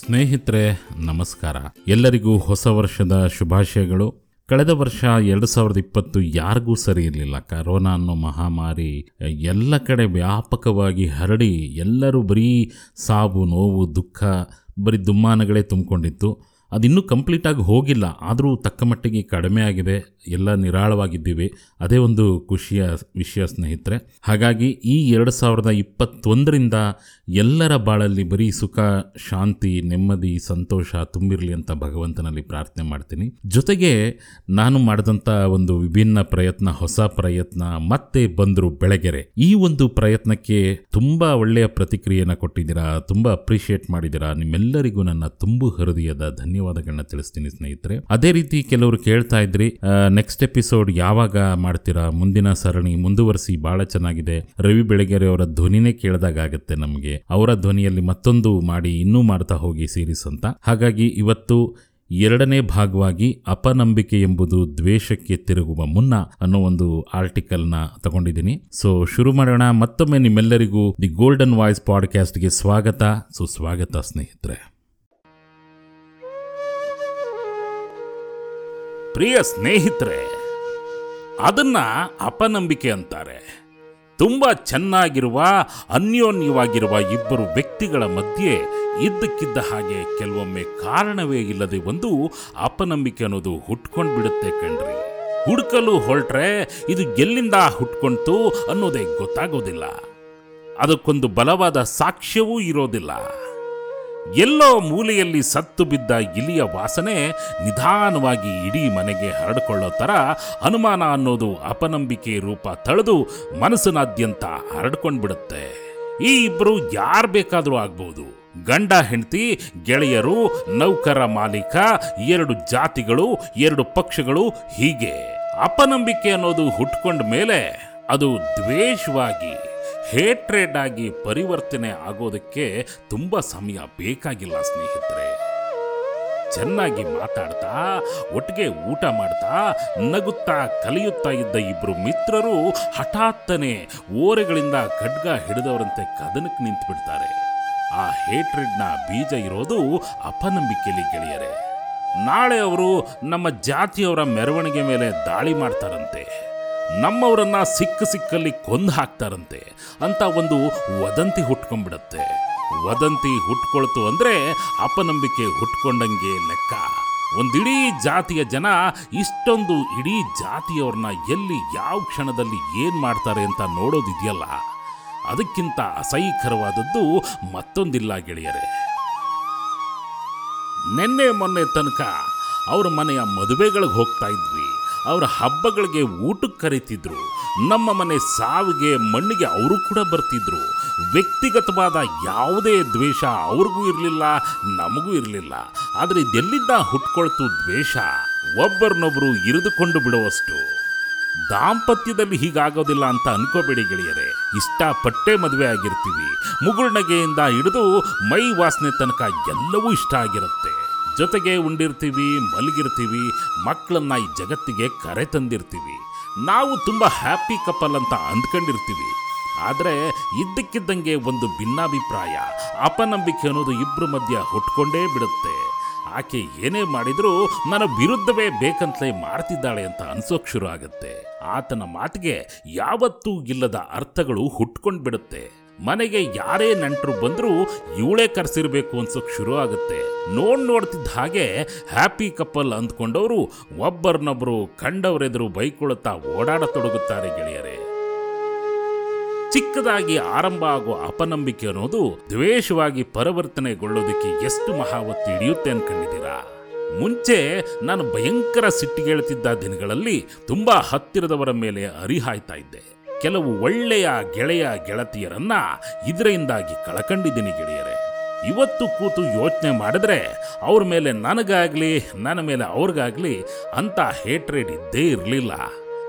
ಸ್ನೇಹಿತರೆ, ನಮಸ್ಕಾರ. ಎಲ್ಲರಿಗೂ ಹೊಸ ವರ್ಷದ ಶುಭಾಶಯಗಳು. ಕಳೆದ ವರ್ಷ ಎರಡು ಸಾವಿರದ ಇಪ್ಪತ್ತು ಯಾರಿಗೂ ಸರಿ ಇರಲಿಲ್ಲ. ಕರೋನಾ ಅನ್ನೋ ಮಹಾಮಾರಿ ಎಲ್ಲ ಕಡೆ ವ್ಯಾಪಕವಾಗಿ ಹರಡಿ ಎಲ್ಲರೂ ಬರೀ ಸಾವು, ನೋವು, ದುಃಖ, ಬರೀ ದುಮ್ಮಾನಗಳೇ ತುಂಬಿಕೊಂಡಿತ್ತು. ಅದಿನ್ನೂ ಕಂಪ್ಲೀಟಾಗಿ ಹೋಗಿಲ್ಲ. ಆದರೂ ತಕ್ಕಮಟ್ಟಿಗೆ ಕಡಿಮೆ ಆಗಿದೆ. ಎಲ್ಲ ನಿರಾಳವಾಗಿದ್ದೀವಿ. ಅದೇ ಒಂದು ಖುಷಿಯ ವಿಷಯ ಸ್ನೇಹಿತರೆ. ಹಾಗಾಗಿ ಈ ಎರಡು ಸಾವಿರದ ಇಪ್ಪತ್ತೊಂದರಿಂದ ಎಲ್ಲರ ಬಾಳಲ್ಲಿ ಬರೀ ಸುಖ, ಶಾಂತಿ, ನೆಮ್ಮದಿ, ಸಂತೋಷ ತುಂಬಿರಲಿ ಅಂತ ಭಗವಂತನಲ್ಲಿ ಪ್ರಾರ್ಥನೆ ಮಾಡ್ತೀನಿ. ಜೊತೆಗೆ ನಾನು ಮಾಡಿದಂಥ ಒಂದು ವಿಭಿನ್ನ ಪ್ರಯತ್ನ, ಹೊಸ ಪ್ರಯತ್ನ, ಮತ್ತೆ ಬಂದರು ಬೆಳಗೆರೆ. ಈ ಒಂದು ಪ್ರಯತ್ನಕ್ಕೆ ತುಂಬ ಒಳ್ಳೆಯ ಪ್ರತಿಕ್ರಿಯೆಯನ್ನು ಕೊಟ್ಟಿದ್ದೀರಾ, ತುಂಬ ಅಪ್ರಿಷಿಯೇಟ್ ಮಾಡಿದ್ದೀರಾ, ನಿಮ್ಮೆಲ್ಲರಿಗೂ ನನ್ನ ತುಂಬು ಹೃದಯದ ಧನ್ಯವಾದಗಳನ್ನ ತಿಳಿಸ್ತೀನಿ ಸ್ನೇಹಿತರೆ. ಅದೇ ರೀತಿ ಕೆಲವರು ಕೇಳ್ತಾ ಇದ್ರಿ ನೆಕ್ಸ್ಟ್ ಎಪಿಸೋಡ್ ಯಾವಾಗ ಮಾಡ್ತೀರಾ? ಮುಂದಿನ ಸರಣಿ ಮುಂದುವರಿಸಿ ಬಹಳ ಚೆನ್ನಾಗಿದೆ. ರವಿ ಬೆಳಗೆರೆ ಅವರ ಧ್ವನಿನೇ ಕೇಳಿದಾಗ ಆಗುತ್ತೆ ನಮಗೆ. ಅವರ ಧ್ವನಿಯಲ್ಲಿ ಮತ್ತೊಂದು ಮಾಡಿ ಇನ್ನೂ ಮಾಡ್ತಾ ಹೋಗಿ ಸೀರೀಸ್ ಅಂತ. ಹಾಗಾಗಿ ಇವತ್ತು ಎರಡನೇ ಭಾಗವಾಗಿ ಅಪನಂಬಿಕೆ ಎಂಬುದು ದ್ವೇಷಕ್ಕೆ ತಿರುಗುವ ಮುನ್ನ ಅನ್ನೋ ಒಂದು ಆರ್ಟಿಕಲ್ನ ತಗೊಂಡಿದ್ದೀನಿ. ಸೊ ಶುರು ಮಾಡೋಣ. ಮತ್ತೊಮ್ಮೆ ನಿಮ್ಮೆಲ್ಲರಿಗೂ ದಿ ಗೋಲ್ಡನ್ ವಾಯ್ಸ್ ಪಾಡ್ಕಾಸ್ಟ್ಗೆ ಸ್ವಾಗತ. ಸುಸ್ವಾಗತ ಸ್ನೇಹಿತರೆ. ಪ್ರಿಯ ಸ್ನೇಹಿತರೆ, ಅದನ್ನ ಅಪನಂಬಿಕೆ ಅಂತಾರೆ. ತುಂಬ ಚೆನ್ನಾಗಿರುವ, ಅನ್ಯೋನ್ಯವಾಗಿರುವ ಇಬ್ಬರು ವ್ಯಕ್ತಿಗಳ ಮಧ್ಯೆ ಇದ್ದಕ್ಕಿದ್ದ ಹಾಗೆ ಕೆಲವೊಮ್ಮೆ ಕಾರಣವೇ ಇಲ್ಲದೆ ಒಂದು ಅಪನಂಬಿಕೆ ಅನ್ನೋದು ಹುಟ್ಕೊಂಡು ಬಿಡುತ್ತೆ ಕಣ್ರಿ. ಹುಡುಕಲು ಹೊರಟ್ರೆ ಇದು ಎಲ್ಲಿಂದ ಹುಟ್ಕೊಂತು ಅನ್ನೋದೇ ಗೊತ್ತಾಗೋದಿಲ್ಲ. ಅದಕ್ಕೊಂದು ಬಲವಾದ ಸಾಕ್ಷ್ಯವೂ ಇರೋದಿಲ್ಲ. ಎಲ್ಲೋ ಮೂಲೆಯಲ್ಲಿ ಸತ್ತು ಬಿದ್ದ ಇಲಿಯ ವಾಸನೆ ನಿಧಾನವಾಗಿ ಇಡೀ ಮನೆಗೆ ಹರಡಿಕೊಳ್ಳೋ ಥರ ಅನುಮಾನ ಅನ್ನೋದು ಅಪನಂಬಿಕೆ ರೂಪ ತಳೆದು ಮನಸ್ಸಿನಾದ್ಯಂತ ಹರಡ್ಕೊಂಡ್ಬಿಡುತ್ತೆ. ಈ ಇಬ್ಬರು ಯಾರು ಬೇಕಾದರೂ ಆಗ್ಬೋದು. ಗಂಡ, ಹೆಂಡತಿ, ಗೆಳೆಯರು, ನೌಕರ ಮಾಲೀಕ, ಎರಡು ಜಾತಿಗಳು, ಎರಡು ಪಕ್ಷಗಳು ಹೀಗೆ. ಅಪನಂಬಿಕೆ ಅನ್ನೋದು ಹುಟ್ಕೊಂಡ ಮೇಲೆ ಅದು ದ್ವೇಷವಾಗಿ ಹೇಟ್ರೇಡ್ ಆಗಿ ಪರಿವರ್ತನೆ ಆಗೋದಕ್ಕೆ ತುಂಬ ಸಮಯ ಬೇಕಾಗಿಲ್ಲ ಸ್ನೇಹಿತರೆ. ಚೆನ್ನಾಗಿ ಮಾತಾಡ್ತಾ, ಒಟ್ಟಿಗೆ ಊಟ ಮಾಡ್ತಾ, ನಗುತ್ತಾ, ಕಲಿಯುತ್ತಾ ಇದ್ದ ಇಬ್ಬರು ಮಿತ್ರರು ಹಠಾತ್ತನೆ ಓರೆಗಳಿಂದ ಖಡ್ಗ ಹಿಡಿದವರಂತೆ ಕದನಕ್ಕೆ ನಿಂತುಬಿಡ್ತಾರೆ. ಆ ಹೇಟ್ರೆಡ್ನ ಬೀಜ ಇರೋದು ಅಪನಂಬಿಕೆಯಲ್ಲಿ ಗೆಳೆಯರೆ. ನಾಳೆ ಅವರು ನಮ್ಮ ಜಾತಿಯವರ ಮೆರವಣಿಗೆ ಮೇಲೆ ದಾಳಿ ಮಾಡ್ತಾರಂತೆ. ನಮ್ಮವರನ್ನ ಸಿಕ್ಕ ಸಿಕ್ಕಲ್ಲಿ ಕೊಂದು ಹಾಕ್ತಾರಂತೆ. ಅಂತ ಒಂದು ವದಂತಿ ಹುಟ್ಕೊಂಡ್ಬಿಡತ್ತೆ. ವದಂತಿ ಹುಟ್ಕೊಳ್ತು ಅಂದರೆ ಅಪನಂಬಿಕೆ ಹುಟ್ಕೊಂಡಂಗೆ ಲೆಕ್ಕ. ಒಂದಿಡೀ ಜಾತಿಯ ಜನ ಇಷ್ಟೊಂದು ಇಡೀ ಜಾತಿಯವ್ರನ್ನ ಎಲ್ಲಿ ಯಾವ ಕ್ಷಣದಲ್ಲಿ ಏನು ಮಾಡ್ತಾರೆ ಅಂತ ನೋಡೋದಿದೆಯಲ್ಲ? ಅದಕ್ಕಿಂತ ಅಸಹ್ಯಕರವಾದದ್ದು ಮತ್ತೊಂದಿಲ್ಲ ಗೆಳೆಯರೆ. ನಿನ್ನೆ ಮೊನ್ನೆ ತನಕ ಅವ್ರ ಮನೆಯ ಮದುವೆಗಳಿಗೆ ಹೋಗ್ತಾ ಇದ್ವಿ. ಅವರ ಹಬ್ಬಗಳಿಗೆ ಊಟಕ್ಕೆ ಕರೀತಿದ್ರು. ನಮ್ಮ ಮನೆ ಸಾವಿಗೆ ಮಣ್ಣಿಗೆ ಅವರು ಕೂಡ ಬರ್ತಿದ್ರು. ವ್ಯಕ್ತಿಗತವಾದ ಯಾವುದೇ ದ್ವೇಷ ಅವ್ರಿಗೂ ಇರಲಿಲ್ಲ, ನಮಗೂ ಇರಲಿಲ್ಲ. ಆದರೆ ಇದೆಲ್ಲಿಂದ ಹುಟ್ಕೊಳ್ತು ದ್ವೇಷ? ಒಬ್ಬರನ್ನೊಬ್ಬರು ಇರಿದುಕೊಂಡು ಬಿಡುವಷ್ಟು. ದಾಂಪತ್ಯದಲ್ಲಿ ಹೀಗಾಗೋದಿಲ್ಲ ಅಂತ ಅನ್ಕೋಬೇಡಿ ಗೆಳೆಯರೆ. ಇಷ್ಟಪಟ್ಟೆ ಮದುವೆ ಆಗಿರ್ತೀವಿ. ಮುಗುಳ್ನಗೆಯಿಂದ ಹಿಡಿದು ಮೈ ವಾಸನೆ ತನಕ ಎಲ್ಲವೂ ಇಷ್ಟ ಆಗಿರುತ್ತೆ. ಜೊತೆಗೆ ಉಂಡಿರ್ತೀವಿ, ಮಲಗಿರ್ತೀವಿ ಮಕ್ಕಳನ್ನ ಈ ಜಗತ್ತಿಗೆ ಕರೆ ತಂದಿರ್ತೀವಿ. ನಾವು ತುಂಬ ಹ್ಯಾಪಿ ಕಪಲ್ ಅಂತ ಅಂದ್ಕೊಂಡಿರ್ತೀವಿ. ಆದರೆ ಇದ್ದಕ್ಕಿದ್ದಂಗೆ ಒಂದು ಭಿನ್ನಾಭಿಪ್ರಾಯ, ಅಪನಂಬಿಕೆ ಅನ್ನೋದು ಇಬ್ಬರ ಮಧ್ಯ ಹುಟ್ಕೊಂಡೇ ಬಿಡುತ್ತೆ. ಆಕೆ ಏನೇ ಮಾಡಿದರೂ ನನ್ನ ವಿರುದ್ಧವೇ ಬೇಕಂತಲೇ ಮಾಡ್ತಿದ್ದಾಳೆ ಅಂತ ಅನ್ಸೋಕ್ ಶುರು ಆಗುತ್ತೆ. ಆತನ ಮಾತಿಗೆ ಯಾವತ್ತೂ ಇಲ್ಲದ ಅರ್ಥಗಳು ಹುಟ್ಕೊಂಡ್ ಬಿಡುತ್ತೆ ಮನೆಗೆ ಯಾರೇ ನೆಂಟರು ಬಂದರೂ ಇವಳೇ ಕರೆಸಿರ್ಬೇಕು ಅನ್ಸೋಕ್ ಶುರು ಆಗುತ್ತೆ. ನೋಡ್ ನೋಡ್ತಿದ್ದ ಹಾಗೆ ಹ್ಯಾಪಿ ಕಪಲ್ ಅಂದ್ಕೊಂಡವರು ಒಬ್ಬರನ್ನೊಬ್ಬರು ಕಂಡವರೆದುರು ಬೈಕೊಳುತ್ತಾ ಓಡಾಡತೊಡಗುತ್ತಾರೆ ಗೆಳೆಯರೇ. ಚಿಕ್ಕದಾಗಿ ಆರಂಭ ಆಗೋ ಅಪನಂಬಿಕೆ ಅನ್ನೋದು ದ್ವೇಷವಾಗಿ ಪರಿವರ್ತನೆಗೊಳ್ಳೋದಕ್ಕೆ ಎಷ್ಟು ಮಹಾವತ್ತು ಹಿಡಿಯುತ್ತೆ ಅನ್ಕೊಂಡಿದ್ದೀರಾ? ಮುಂಚೆ ನಾನು ಭಯಂಕರ ಸಿಟ್ಟಿಗೇಳ್ತಿದ್ದ ದಿನಗಳಲ್ಲಿ ತುಂಬಾ ಹತ್ತಿರದವರ ಮೇಲೆ ಅರಿಹಾಯ್ತಾ ಇದ್ದೆ. ಕೆಲವು ಒಳ್ಳೆಯ ಗೆಳೆಯ ಗೆಳತಿಯರನ್ನ ಇದರಿಂದಾಗಿ ಕಳಕಂಡಿದ್ದೀನಿ ಗೆಳೆಯರೆ. ಇವತ್ತು ಕೂತು ಯೋಚನೆ ಮಾಡಿದ್ರೆ ಅವ್ರ ಮೇಲೆ ನನಗಾಗ್ಲಿ, ನನ್ನ ಮೇಲೆ ಅವ್ರಿಗಾಗಲಿ ಅಂತ ಹೇಟ್ರೇಡ್ ಇದ್ದೇ ಇರಲಿಲ್ಲ.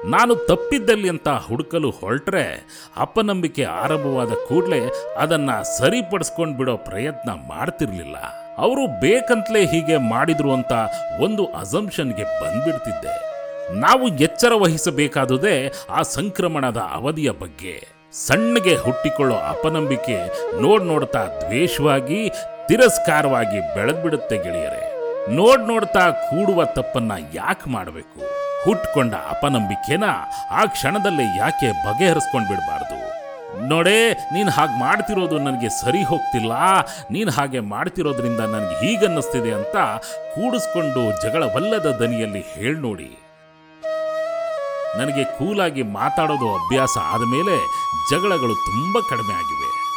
ನಾನು ತಪ್ಪಿದ್ದಲ್ಲಿ ಅಂತ ಹುಡುಕಲು ಹೊರಟ್ರೆ ಅಪನಂಬಿಕೆ ಆರಂಭವಾದ ಕೂಡಲೇ ಅದನ್ನ ಸರಿಪಡಿಸ್ಕೊಂಡು ಬಿಡೋ ಪ್ರಯತ್ನ ಮಾಡ್ತಿರ್ಲಿಲ್ಲ. ಅವರು ಬೇಕಂತಲೇ ಹೀಗೆ ಮಾಡಿದ್ರು ಅಂತ ಒಂದು ಅಸಂಪ್ಷನ್ಗೆ ಬಂದ್ಬಿಡ್ತಿದ್ದೆ. ನಾವು ಎಚ್ಚರ ವಹಿಸಬೇಕಾದುದೇ ಆ ಸಂಕ್ರಮಣದ ಅವಧಿಯ ಬಗ್ಗೆ. ಸಣ್ಣಗೆ ಹುಟ್ಟಿಕೊಳ್ಳೋ ಅಪನಂಬಿಕೆ ನೋಡ್ ನೋಡ್ತಾ ದ್ವೇಷವಾಗಿ, ತಿರಸ್ಕಾರವಾಗಿ ಬೆಳೆದ್ಬಿಡುತ್ತೆ ಗೆಳೆಯರೆ. ನೋಡ್ ನೋಡ್ತಾ ಕೂಡುವ ತಪ್ಪನ್ನ ಯಾಕೆ ಮಾಡಬೇಕು? ಹುಟ್ಕೊಂಡ ಅಪನಂಬಿಕೆನ ಆ ಕ್ಷಣದಲ್ಲೇ ಯಾಕೆ ಬಗೆಹರಿಸ್ಕೊಂಡ್ ಬಿಡಬಾರ್ದು? ನೋಡೇ, ನೀನು ಹಾಗೆ ಮಾಡ್ತಿರೋದು ನನಗೆ ಸರಿ ಹೋಗ್ತಿಲ್ಲ. ನೀನು ಹಾಗೆ ಮಾಡ್ತಿರೋದ್ರಿಂದ ನನಗೆ ಹೀಗನ್ನಿಸ್ತಿದೆ ಅಂತ ಕೂಡಿಸ್ಕೊಂಡು ಜಗಳವಲ್ಲದ ದನಿಯಲ್ಲಿ ಹೇಳಿ ನೋಡಿ. ನನಗೆ ಕೂಲಾಗಿ ಮಾತಾಡೋದು ಅಭ್ಯಾಸ ಆದಮೇಲೆ ಜಗಳಗಳು ತುಂಬ ಕಡಿಮೆ ಆಗಿವೆ.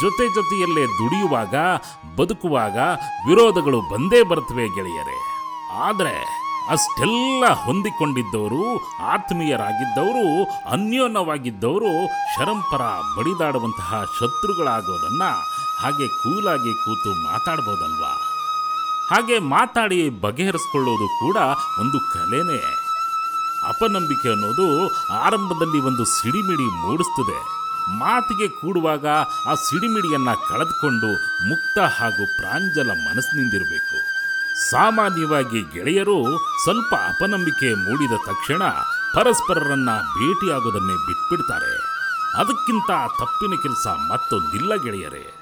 ಜೊತೆ ಜೊತೆಯಲ್ಲೇ ದುಡಿಯುವಾಗ, ಬದುಕುವಾಗ ವಿರೋಧಗಳು ಬಂದೇ ಬರ್ತವೆ ಗೆಳೆಯರೆ. ಆದರೆ ಅಷ್ಟೆಲ್ಲ ಹೊಂದಿಕೊಂಡಿದ್ದವರು, ಆತ್ಮೀಯರಾಗಿದ್ದವರು, ಅನ್ಯೋನ್ಯವಾಗಿದ್ದವರು ಶರಂಪರ ಬಡಿದಾಡುವಂತಹ ಶತ್ರುಗಳಾಗೋದನ್ನು ಹಾಗೆ ಕೂಲಾಗಿ ಕೂತು ಮಾತಾಡ್ಬೋದಲ್ವಾ? ಹಾಗೆ ಮಾತಾಡಿ ಬಗೆಹರಿಸ್ಕೊಳ್ಳೋದು ಕೂಡ ಒಂದು ಕಲೆನೇ. ಅಪನಂಬಿಕೆ ಅನ್ನೋದು ಆರಂಭದಲ್ಲಿ ಒಂದು ಸಿಡಿಮಿಡಿ ಮೂಡಿಸ್ತದೆ. ಮಾತಿಗೆ ಕೂಡುವಾಗ ಆ ಸಿಡಿಮಿಡಿಯನ್ನು ಕಳೆದುಕೊಂಡು ಮುಕ್ತ ಹಾಗೂ ಪ್ರಾಂಜಲ ಮನಸ್ಸಿನಿಂದಿರಬೇಕು. ಸಾಮಾನ್ಯವಾಗಿ ಗೆಳೆಯರು ಸ್ವಲ್ಪ ಅಪನಂಬಿಕೆ ಮೂಡಿದ ತಕ್ಷಣ ಪರಸ್ಪರರನ್ನ ಭೇಟಿಯಾಗೋದನ್ನೇ ಬಿಟ್ಬಿಡ್ತಾರೆ. ಅದಕ್ಕಿಂತ ತಪ್ಪಿನ ಕೆಲಸ ಮತ್ತೊಂದಿಲ್ಲ ಗೆಳೆಯರೇ.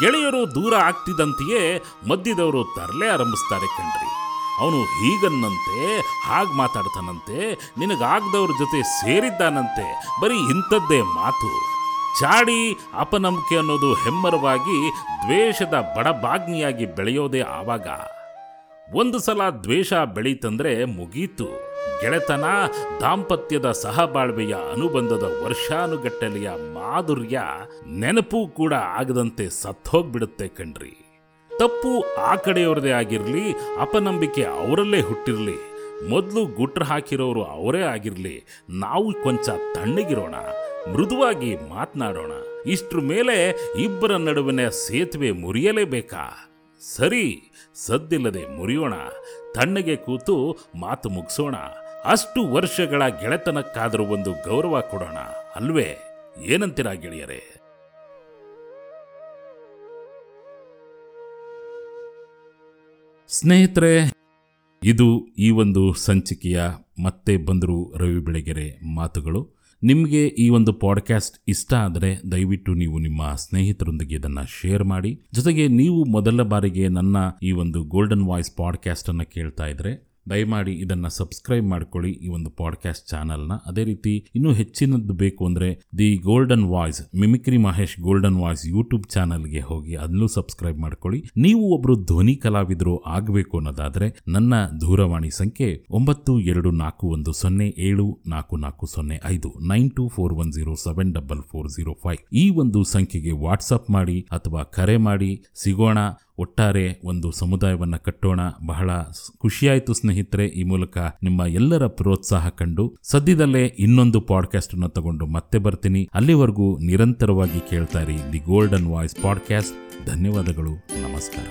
ಗೆಳೆಯರು ದೂರ ಆಗ್ತಿದ್ದಂತೆಯೇ ಮಧ್ಯದವರು ತರಲೇ ಆರಂಭಿಸ್ತಾರೆ ಕಣ್ರಿ. ಅವನು ಹೀಗನ್ನಂತೆ, ಹಾಗೆ ಮಾತಾಡ್ತಾನಂತೆ, ನಿನಗಾಗ್ದವ್ರ ಜೊತೆ ಸೇರಿದ್ದಾನಂತೆ, ಬರೀ ಇಂಥದ್ದೇ ಮಾತು. ಚಾಡಿ ಅಪನಂಬಿಕೆ ಅನ್ನೋದು ಹೆಮ್ಮರವಾಗಿ ದ್ವೇಷದ ಬಡಬಾಗ್ನಿಯಾಗಿ ಬೆಳೆಯೋದೇ ಆವಾಗ. ಒಂದು ಸಲ ದ್ವೇಷ ಬೆಳೀತಂದ್ರೆ ಮುಗೀತು. ಗೆಳೆತನ, ದಾಂಪತ್ಯದ ಸಹಬಾಳ್ವೆಯ ಅನುಬಂಧದ ವರ್ಷಾನುಗಟ್ಟಲೆಯ ಮಾಧುರ್ಯ ನೆನಪು ಕೂಡ ಆಗದಂತೆ ಸತ್ತೋಗ್ಬಿಡುತ್ತೆ ಕಣ್ರಿ. ತಪ್ಪು ಆ ಕಡೆಯವ್ರದೇ ಆಗಿರಲಿ, ಅಪನಂಬಿಕೆ ಅವರಲ್ಲೇ ಹುಟ್ಟಿರಲಿ. ಮೊದಲು ಗುಟ್ರ ಹಾಕಿರೋರು ಅವರೇ ಆಗಿರಲಿ. ನಾವು ಕೊಂಚ ತಣ್ಣಗಿರೋಣ, ಮೃದುವಾಗಿ ಮಾತನಾಡೋಣ. ಇಷ್ಟ್ರ ಮೇಲೆ ಇಬ್ಬರ ನಡುವಿನ ಸೇತುವೆ ಮುರಿಯಲೇಬೇಕಾ? ಸರಿ, ಸದ್ದಿಲ್ಲದೆ ಮುರಿಯೋಣ. ತಣ್ಣಗೆ ಕೂತು ಮಾತು ಮುಗಿಸೋಣ. ಅಷ್ಟು ವರ್ಷಗಳ ಗೆಳೆತನಕ್ಕಾದರೂ ಒಂದು ಗೌರವ ಕೊಡೋಣ, ಅಲ್ವೇ? ಏನಂತೀರಾ ಗೆಳೆಯರೇ? ಸ್ನೇಹಿತರೆ, ಇದು ಈ ಒಂದು ಸಂಚಿಕೆಯ ಮತ್ತೆ ಬಂದರು ರವಿ ಬೆಳಗೆರೆ ಮಾತುಗಳು. ನಿಮಗೆ ಈ ಒಂದು ಪಾಡ್ಕ್ಯಾಸ್ಟ್ ಇಷ್ಟ ಆದರೆ ದಯವಿಟ್ಟು ನೀವು ನಿಮ್ಮ ಸ್ನೇಹಿತರೊಂದಿಗೆ ಇದನ್ನು ಶೇರ್ ಮಾಡಿ. ಜೊತೆಗೆ ನೀವು ಮೊದಲ ಬಾರಿಗೆ ನನ್ನ ಈ ಒಂದು ಗೋಲ್ಡನ್ ವಾಯ್ಸ್ ಪಾಡ್ಕ್ಯಾಸ್ಟ್ ಅನ್ನು ಕೇಳ್ತಾ ಇದ್ರೆ ದಯಮಾಡಿ ಇದನ್ನು ಸಬ್ಸ್ಕ್ರೈಬ್ ಮಾಡ್ಕೊಳ್ಳಿ ಈ ಒಂದು ಪಾಡ್ಕ್ಯಾಸ್ಟ್ ಚಾನಲ್ನ ಅದೇ ರೀತಿ ಇನ್ನೂ ಹೆಚ್ಚಿನದ್ದು ಬೇಕು ಅಂದರೆ the golden voice mimicry Mahesh golden voice YouTube ಚಾನಲ್ಗೆ ಹೋಗಿ ಅದನ್ನೂ ಸಬ್ಸ್ಕ್ರೈಬ್ ಮಾಡ್ಕೊಳ್ಳಿ. ನೀವು ಒಬ್ಬರು ಧ್ವನಿ ಕಲಾವಿದರು ಆಗಬೇಕು ಅನ್ನೋದಾದರೆ ನನ್ನ ದೂರವಾಣಿ ಸಂಖ್ಯೆ ಒಂಬತ್ತು ಎರಡು ನಾಲ್ಕು ಒಂದು ಸೊನ್ನೆ ಏಳು ನಾಲ್ಕು ನಾಲ್ಕು ಸೊನ್ನೆ ಐದು nine two four one zero seven double four zero five ಈ ಒಂದು ಸಂಖ್ಯೆಗೆ ವಾಟ್ಸಪ್ ಮಾಡಿ ಅಥವಾ ಕರೆ ಮಾಡಿ ಸಿಗೋಣ. ಒಟ್ಟಾರೆ ಒಂದು ಸಮುದಾಯವನ್ನು ಕಟ್ಟೋಣ. ಬಹಳ ಖುಷಿಯಾಯಿತು ಸ್ನೇಹಿತರೆ, ಈ ಮೂಲಕ ನಿಮ್ಮ ಎಲ್ಲರ ಪ್ರೋತ್ಸಾಹ ಕಂಡು. ಸದ್ಯದಲ್ಲೇ ಇನ್ನೊಂದು ಪಾಡ್ಕಾಸ್ಟ್ ಅನ್ನು ತಗೊಂಡು ಮತ್ತೆ ಬರ್ತೀನಿ. ಅಲ್ಲಿವರೆಗೂ ನಿರಂತರವಾಗಿ ಕೇಳ್ತಾ ದಿ ಗೋಲ್ಡನ್ ವಾಯ್ಸ್ ಪಾಡ್ಕಾಸ್ಟ್ ಧನ್ಯವಾದಗಳು, ನಮಸ್ಕಾರ.